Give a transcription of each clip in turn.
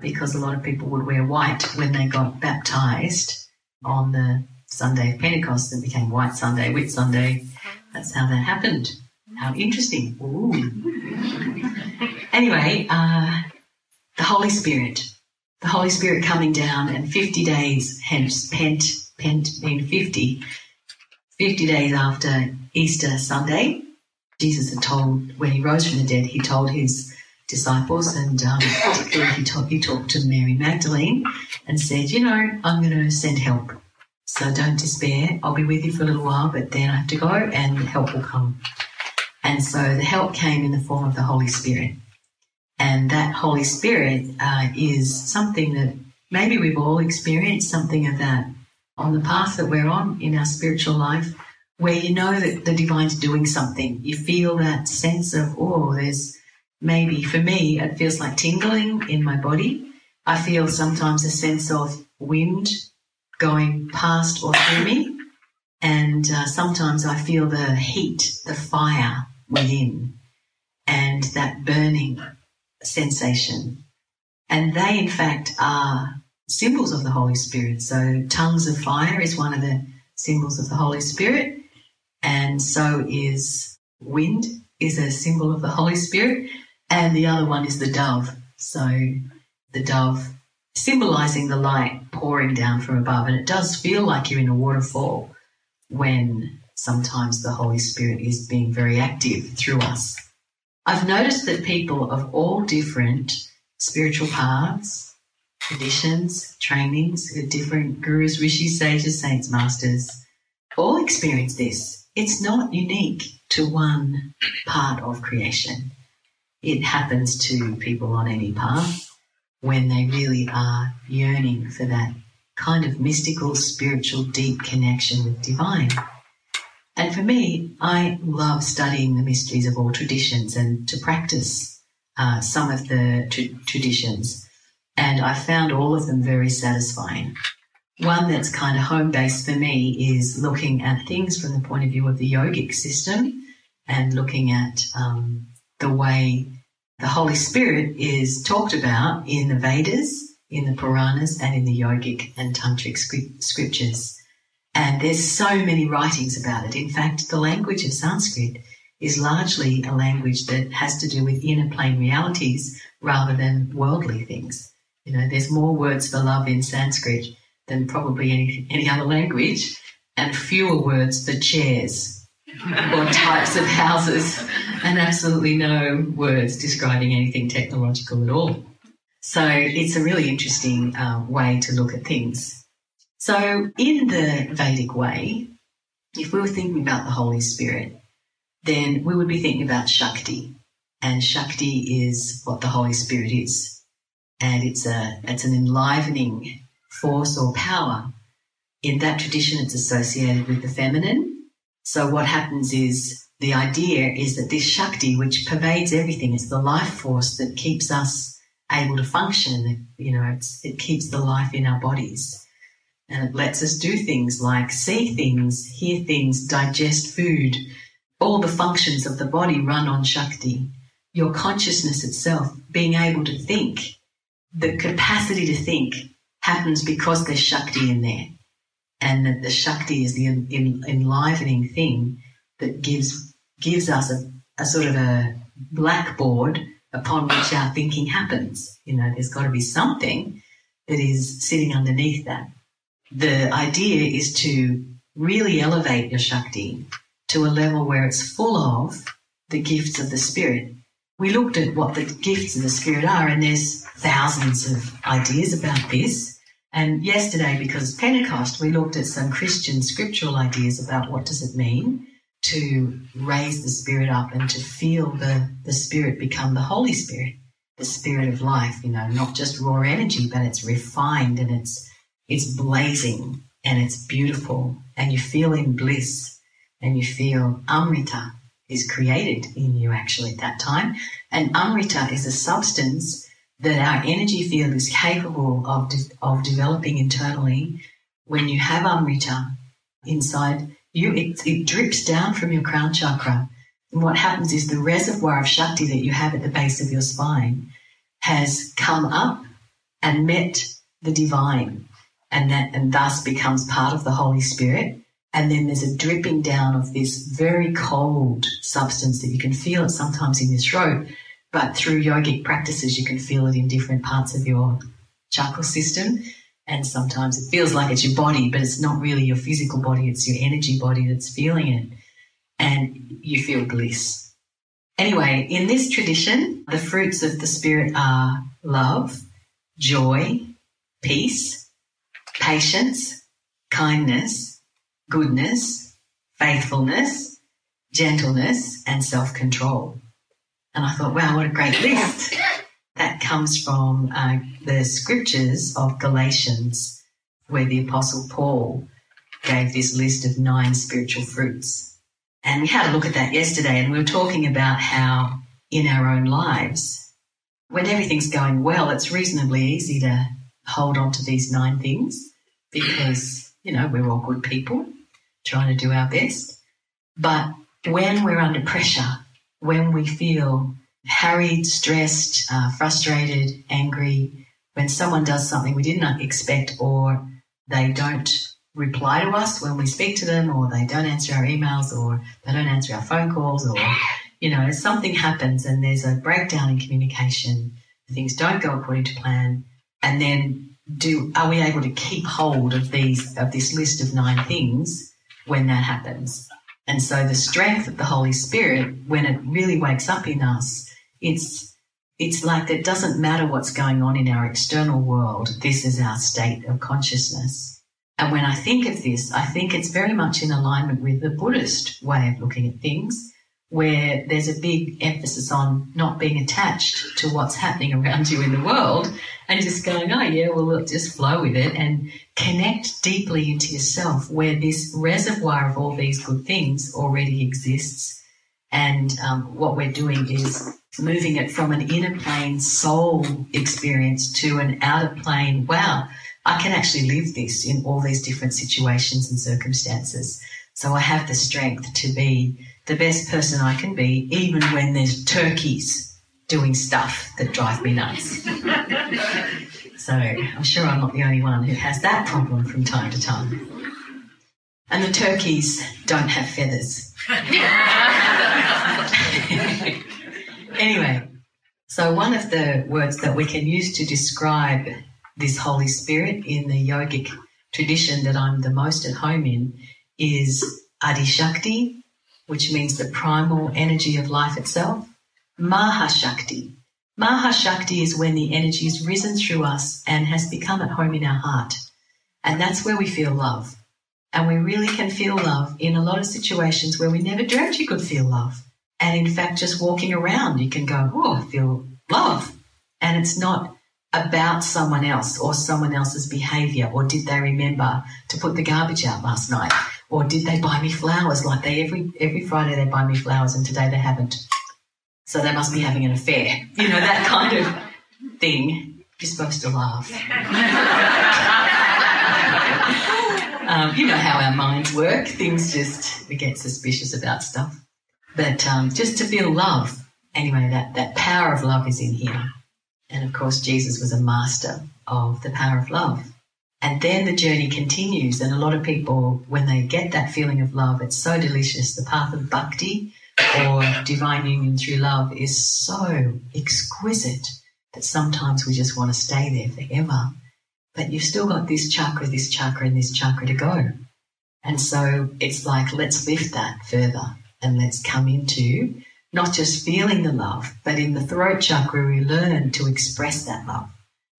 because a lot of people would wear white when they got baptized on the Sunday of Pentecost and became White Sunday, Whit Sunday. That's how that happened. How interesting. Anyway, uh, the Holy Spirit. The Holy Spirit coming down and 50 days, hence pent, pent being 50, 50 days after Easter Sunday, Jesus had told, when he rose from the dead, he told his disciples, and um, particularly he, talk, he talked to Mary Magdalene and said, You know, I'm going to send help. So don't despair. I'll be with you for a little while, but then I have to go and help will come. And so the help came in the form of the Holy Spirit. And that Holy Spirit uh, is something that maybe we've all experienced something of that on the path that we're on in our spiritual life, where you know that the divine's doing something. You feel that sense of, oh, there's maybe for me, it feels like tingling in my body. I feel sometimes a sense of wind going past or through me. And uh, sometimes I feel the heat, the fire within, and that burning sensation. And they, in fact, are symbols of the Holy Spirit. So, tongues of fire is one of the symbols of the Holy Spirit, and so is wind is a symbol of the Holy Spirit, and the other one is the dove. So, the dove symbolizing the light pouring down from above. And it does feel like you're in a waterfall when sometimes the Holy Spirit is being very active through us. I've noticed that people of all different spiritual paths, traditions, trainings, different gurus, rishis, sages, saints, masters, all experience this. It's not unique to one part of creation. It happens to people on any path when they really are yearning for that kind of mystical, spiritual, deep connection with divine. And for me, I love studying the mysteries of all traditions and to practice uh, some of the traditions. And I found all of them very satisfying. One that's kind of home based for me is looking at things from the point of view of the yogic system and looking at um, the way the Holy Spirit is talked about in the Vedas, in the Puranas, and in the yogic and tantric scriptures. And there's so many writings about it. In fact, the language of Sanskrit is largely a language that has to do with inner plane realities rather than worldly things. You know, there's more words for love in Sanskrit than probably any, any other language, and fewer words for chairs or types of houses, and absolutely no words describing anything technological at all. So it's a really interesting uh, way to look at things. So, in the Vedic way, if we were thinking about the Holy Spirit, then we would be thinking about Shakti. And Shakti is what the Holy Spirit is. And it's a it's an enlivening force or power. In that tradition, it's associated with the feminine so what happens is the idea is that this Shakti, which pervades everything, is the life force that keeps us able to function. You know, it keeps the life in our bodies. And it lets us do things like see things, hear things, digest food. All the functions of the body run on Shakti. Your consciousness itself, being able to think, the capacity to think happens because there's Shakti in there and that the Shakti is the enlivening thing that gives gives us a, a sort of a blackboard upon which our thinking happens. You know, there's got to be something that is sitting underneath that. The idea is to really elevate your Shakti to a level where it's full of the gifts of the Spirit. We looked at what the gifts of the Spirit are, and there's thousands of ideas about this. And yesterday, because Pentecost, we looked at some Christian scriptural ideas about what does it mean to raise the spirit up and to feel the, the spirit become the Holy Spirit. the spirit of life, you know, not just raw energy, but it's refined and it's it's blazing and it's beautiful and you feel in bliss and you feel Amrita is created in you actually at that time. And Amrita is a substance that our energy field is capable of, de- of developing internally. When you have Amrita inside you, it, it drips down from your crown chakra. And what happens is the reservoir of Shakti that you have at the base of your spine has come up and met the divine and that and thus becomes part of the Holy Spirit. And then there's a dripping down of this very cold substance that you can feel it sometimes in your throat, but through yogic practices you can feel it in different parts of your chakra system. And sometimes it feels like it's your body, but it's not really your physical body, it's your energy body that's feeling it. And you feel bliss. Anyway, in this tradition, the fruits of the Spirit are love, joy, peace, patience, kindness, goodness, faithfulness, gentleness, and self control. And I thought, wow, what a great list. That comes from uh, the scriptures of Galatians, where the Apostle Paul gave this list of nine spiritual fruits. And we had a look at that yesterday, and we were talking about how in our own lives, when everything's going well, it's reasonably easy to hold on to these nine things because, you know, we're all good people trying to do our best. But when we're under pressure, when we feel harried, stressed, uh, frustrated, angry, when someone does something we didn't expect or they don't reply to us when we speak to them or they don't answer our emails or they don't answer our phone calls or, you know, something happens and there's a breakdown in communication, things don't go according to plan, and then do are we able to keep hold of these of this list of nine things when that happens? And so the strength of the Holy Spirit, when it really wakes up in us, it's it's like it doesn't matter what's going on in our external world. This is our state of consciousness. And when I think of this, I think it's very much in alignment with the Buddhist way of looking at things, where there's a big emphasis on not being attached to what's happening around you in the world and just going, oh, yeah, well, just flow with it and connect deeply into yourself where this reservoir of all these good things already exists. And um, what we're doing is moving it from an inner plane soul experience to an outer plane, wow, I can actually live this in all these different situations and circumstances. So I have the strength to be the best person I can be, even when there's turkeys doing stuff that drive me nuts. so I'm sure I'm not the only one who has that problem from time to time. And the turkeys don't have feathers. anyway, so one of the words that we can use to describe this Holy Spirit in the yogic tradition that I'm the most at home in is Adi Shakti, which means the primal energy of life itself. Mahashakti. Mahashakti is when the energy has risen through us and has become at home in our heart. And that's where we feel love. And we really can feel love in a lot of situations where we never dreamt you could feel love. And in fact, just walking around, you can go, oh, I feel love. And it's not about someone else or someone else's behavior or did they remember to put the garbage out last night or did they buy me flowers like they every every Friday they buy me flowers and today they haven't so they must be having an affair. You know, that kind of thing. You're supposed to laugh. um, you know how our minds work. Things just, we get suspicious about stuff. But um, just to feel love. Anyway, that, that power of love is in here. And of course, Jesus was a master of the power of love. And then the journey continues. And a lot of people, when they get that feeling of love, it's so delicious. The path of bhakti, or divine union through love is so exquisite that sometimes we just want to stay there forever. But you've still got this chakra, this chakra, and this chakra to go. And so it's like, let's lift that further and let's come into not just feeling the love, but in the throat chakra, we learn to express that love.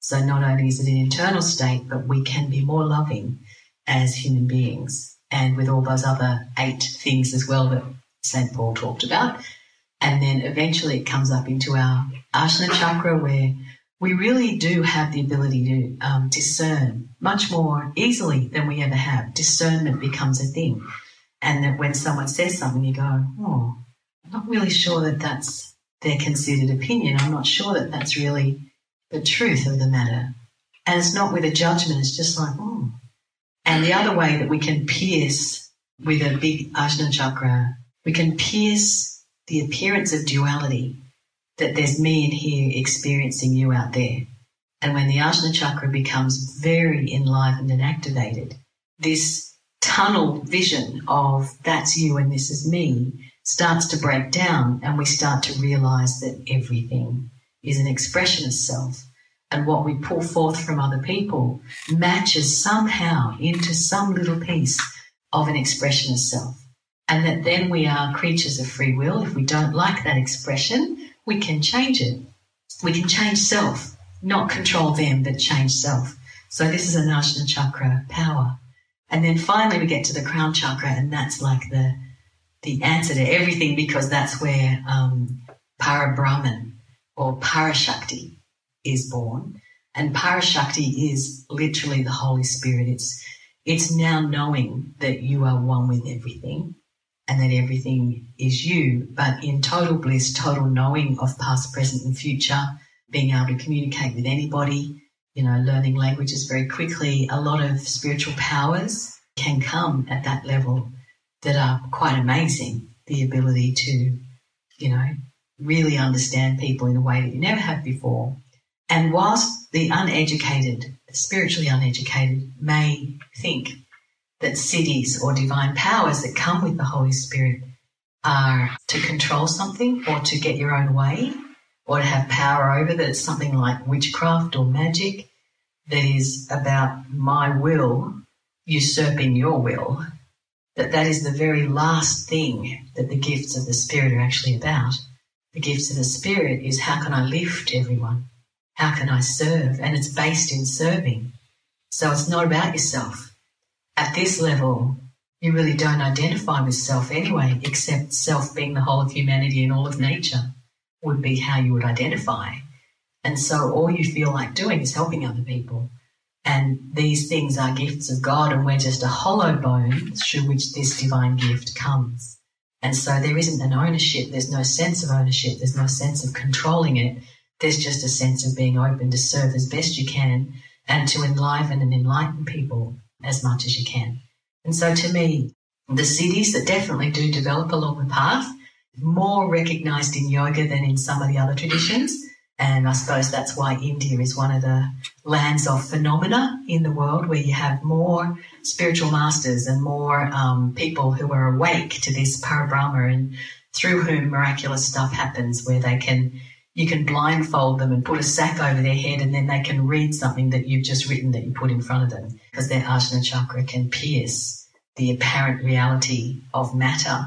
So not only is it an internal state, but we can be more loving as human beings and with all those other eight things as well that St. Paul talked about. And then eventually it comes up into our Ajna chakra where we really do have the ability to um, discern much more easily than we ever have. Discernment becomes a thing. And that when someone says something, you go, oh, I'm not really sure that that's their considered opinion. I'm not sure that that's really the truth of the matter. And it's not with a judgment, it's just like, oh. And the other way that we can pierce with a big Ajna chakra, we can pierce the appearance of duality that there's me in here experiencing you out there. And when the Ajna chakra becomes very enlivened and activated, this tunnel vision of that's you and this is me starts to break down and we start to realize that everything is an expression of self. And what we pull forth from other people matches somehow into some little piece of an expression of self. And that then we are creatures of free will. If we don't like that expression, we can change it. We can change self, not control them, but change self. So this is a Ajna chakra power. And then finally we get to the crown chakra and that's like the, the answer to everything because that's where, um, Parabrahman or Parashakti is born. And Parashakti is literally the Holy Spirit. It's, it's now knowing that you are one with everything and that everything is you, but in total bliss, total knowing of past, present, and future, being able to communicate with anybody, you know, learning languages very quickly. A lot of spiritual powers can come at that level that are quite amazing. The ability to, you know, really understand people in a way that you never have before. And whilst the uneducated, spiritually uneducated, may think that siddhis or divine powers that come with the Holy Spirit are to control something or to get your own way or to have power over that it's something like witchcraft or magic that is about my will usurping your will that that is the very last thing that the gifts of the spirit are actually about the gifts of the spirit is how can i lift everyone how can i serve and it's based in serving so it's not about yourself at this level, you really don't identify with self anyway, except self being the whole of humanity and all of nature would be how you would identify. And so all you feel like doing is helping other people. And these things are gifts of God, and we're just a hollow bone through which this divine gift comes. And so there isn't an ownership, there's no sense of ownership, there's no sense of controlling it. There's just a sense of being open to serve as best you can and to enliven and enlighten people as much as you can. And so to me, the siddhis that definitely do develop along the path, more recognized in yoga than in some of the other traditions. And I suppose that's why India is one of the lands of phenomena in the world where you have more spiritual masters and more um, people who are awake to this parabrahma and through whom miraculous stuff happens where they can you can blindfold them and put a sack over their head and then they can read something that you've just written that you put in front of them because their Ajna chakra can pierce the apparent reality of matter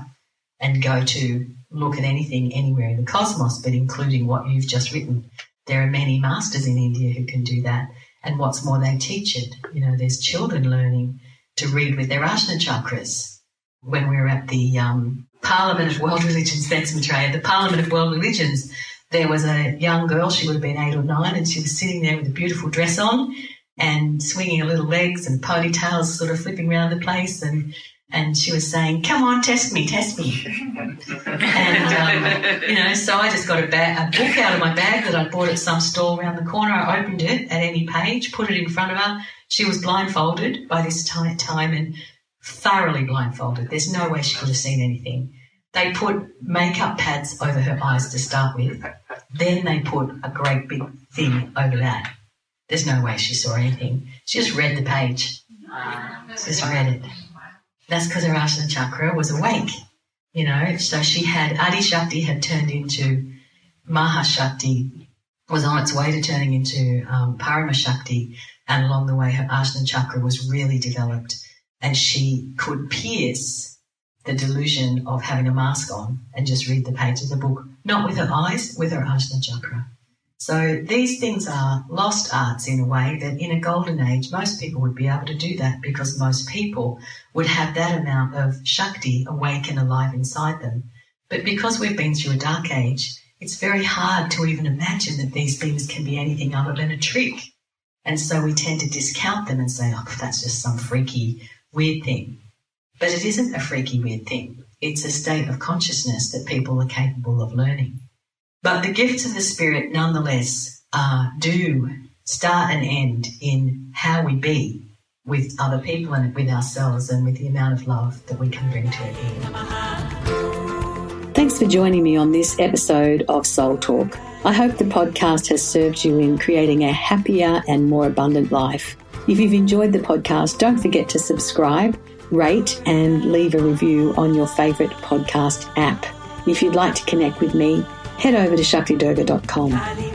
and go to look at anything anywhere in the cosmos, but including what you've just written. There are many masters in India who can do that. And what's more, they teach it. You know, there's children learning to read with their Ajna chakras. When we were at the um, Parliament of World Religions, thanks Maitreya, the Parliament of World Religions, there was a young girl, she would have been eight or nine, and she was sitting there with a beautiful dress on and swinging her little legs and ponytails sort of flipping around the place and and she was saying, "Come on, test me, test me." and um, you know, so I just got a, a, book out of my bag that I bought at some stall around the corner. I opened it at any page, put it in front of her. She was blindfolded by this time, time and thoroughly blindfolded. There's no way she could have seen anything. They put makeup pads over her eyes to start with. Then they put a great big thing over that. There's no way she saw anything. She just read the page. Just read it. That's because her Ajna chakra was awake. You know, so she had Adi Shakti had turned into Mahashakti, was on its way to turning into um, Paramashakti, and along the way her Ajna chakra was really developed, and she could pierce the delusion of having a mask on and just read the page of the book, not with her eyes, with her Ajna chakra. So these things are lost arts in a way that in a golden age, most people would be able to do that because most people would have that amount of Shakti awake and alive inside them. But because we've been through a dark age, it's very hard to even imagine that these things can be anything other than a trick. And so we tend to discount them and say, oh, that's just some freaky, weird thing. But it isn't a freaky, weird thing. It's a state of consciousness that people are capable of learning. But the gifts of the Spirit, nonetheless, uh, do start and end in how we be with other people and with ourselves and with the amount of love that we can bring to it. Thanks for joining me on this episode of Soul Talk. I hope the podcast has served you in creating a happier and more abundant life. If you've enjoyed the podcast, don't forget to subscribe, rate, and leave a review on your favourite podcast app. If you'd like to connect with me, head over to shaktidurga.com.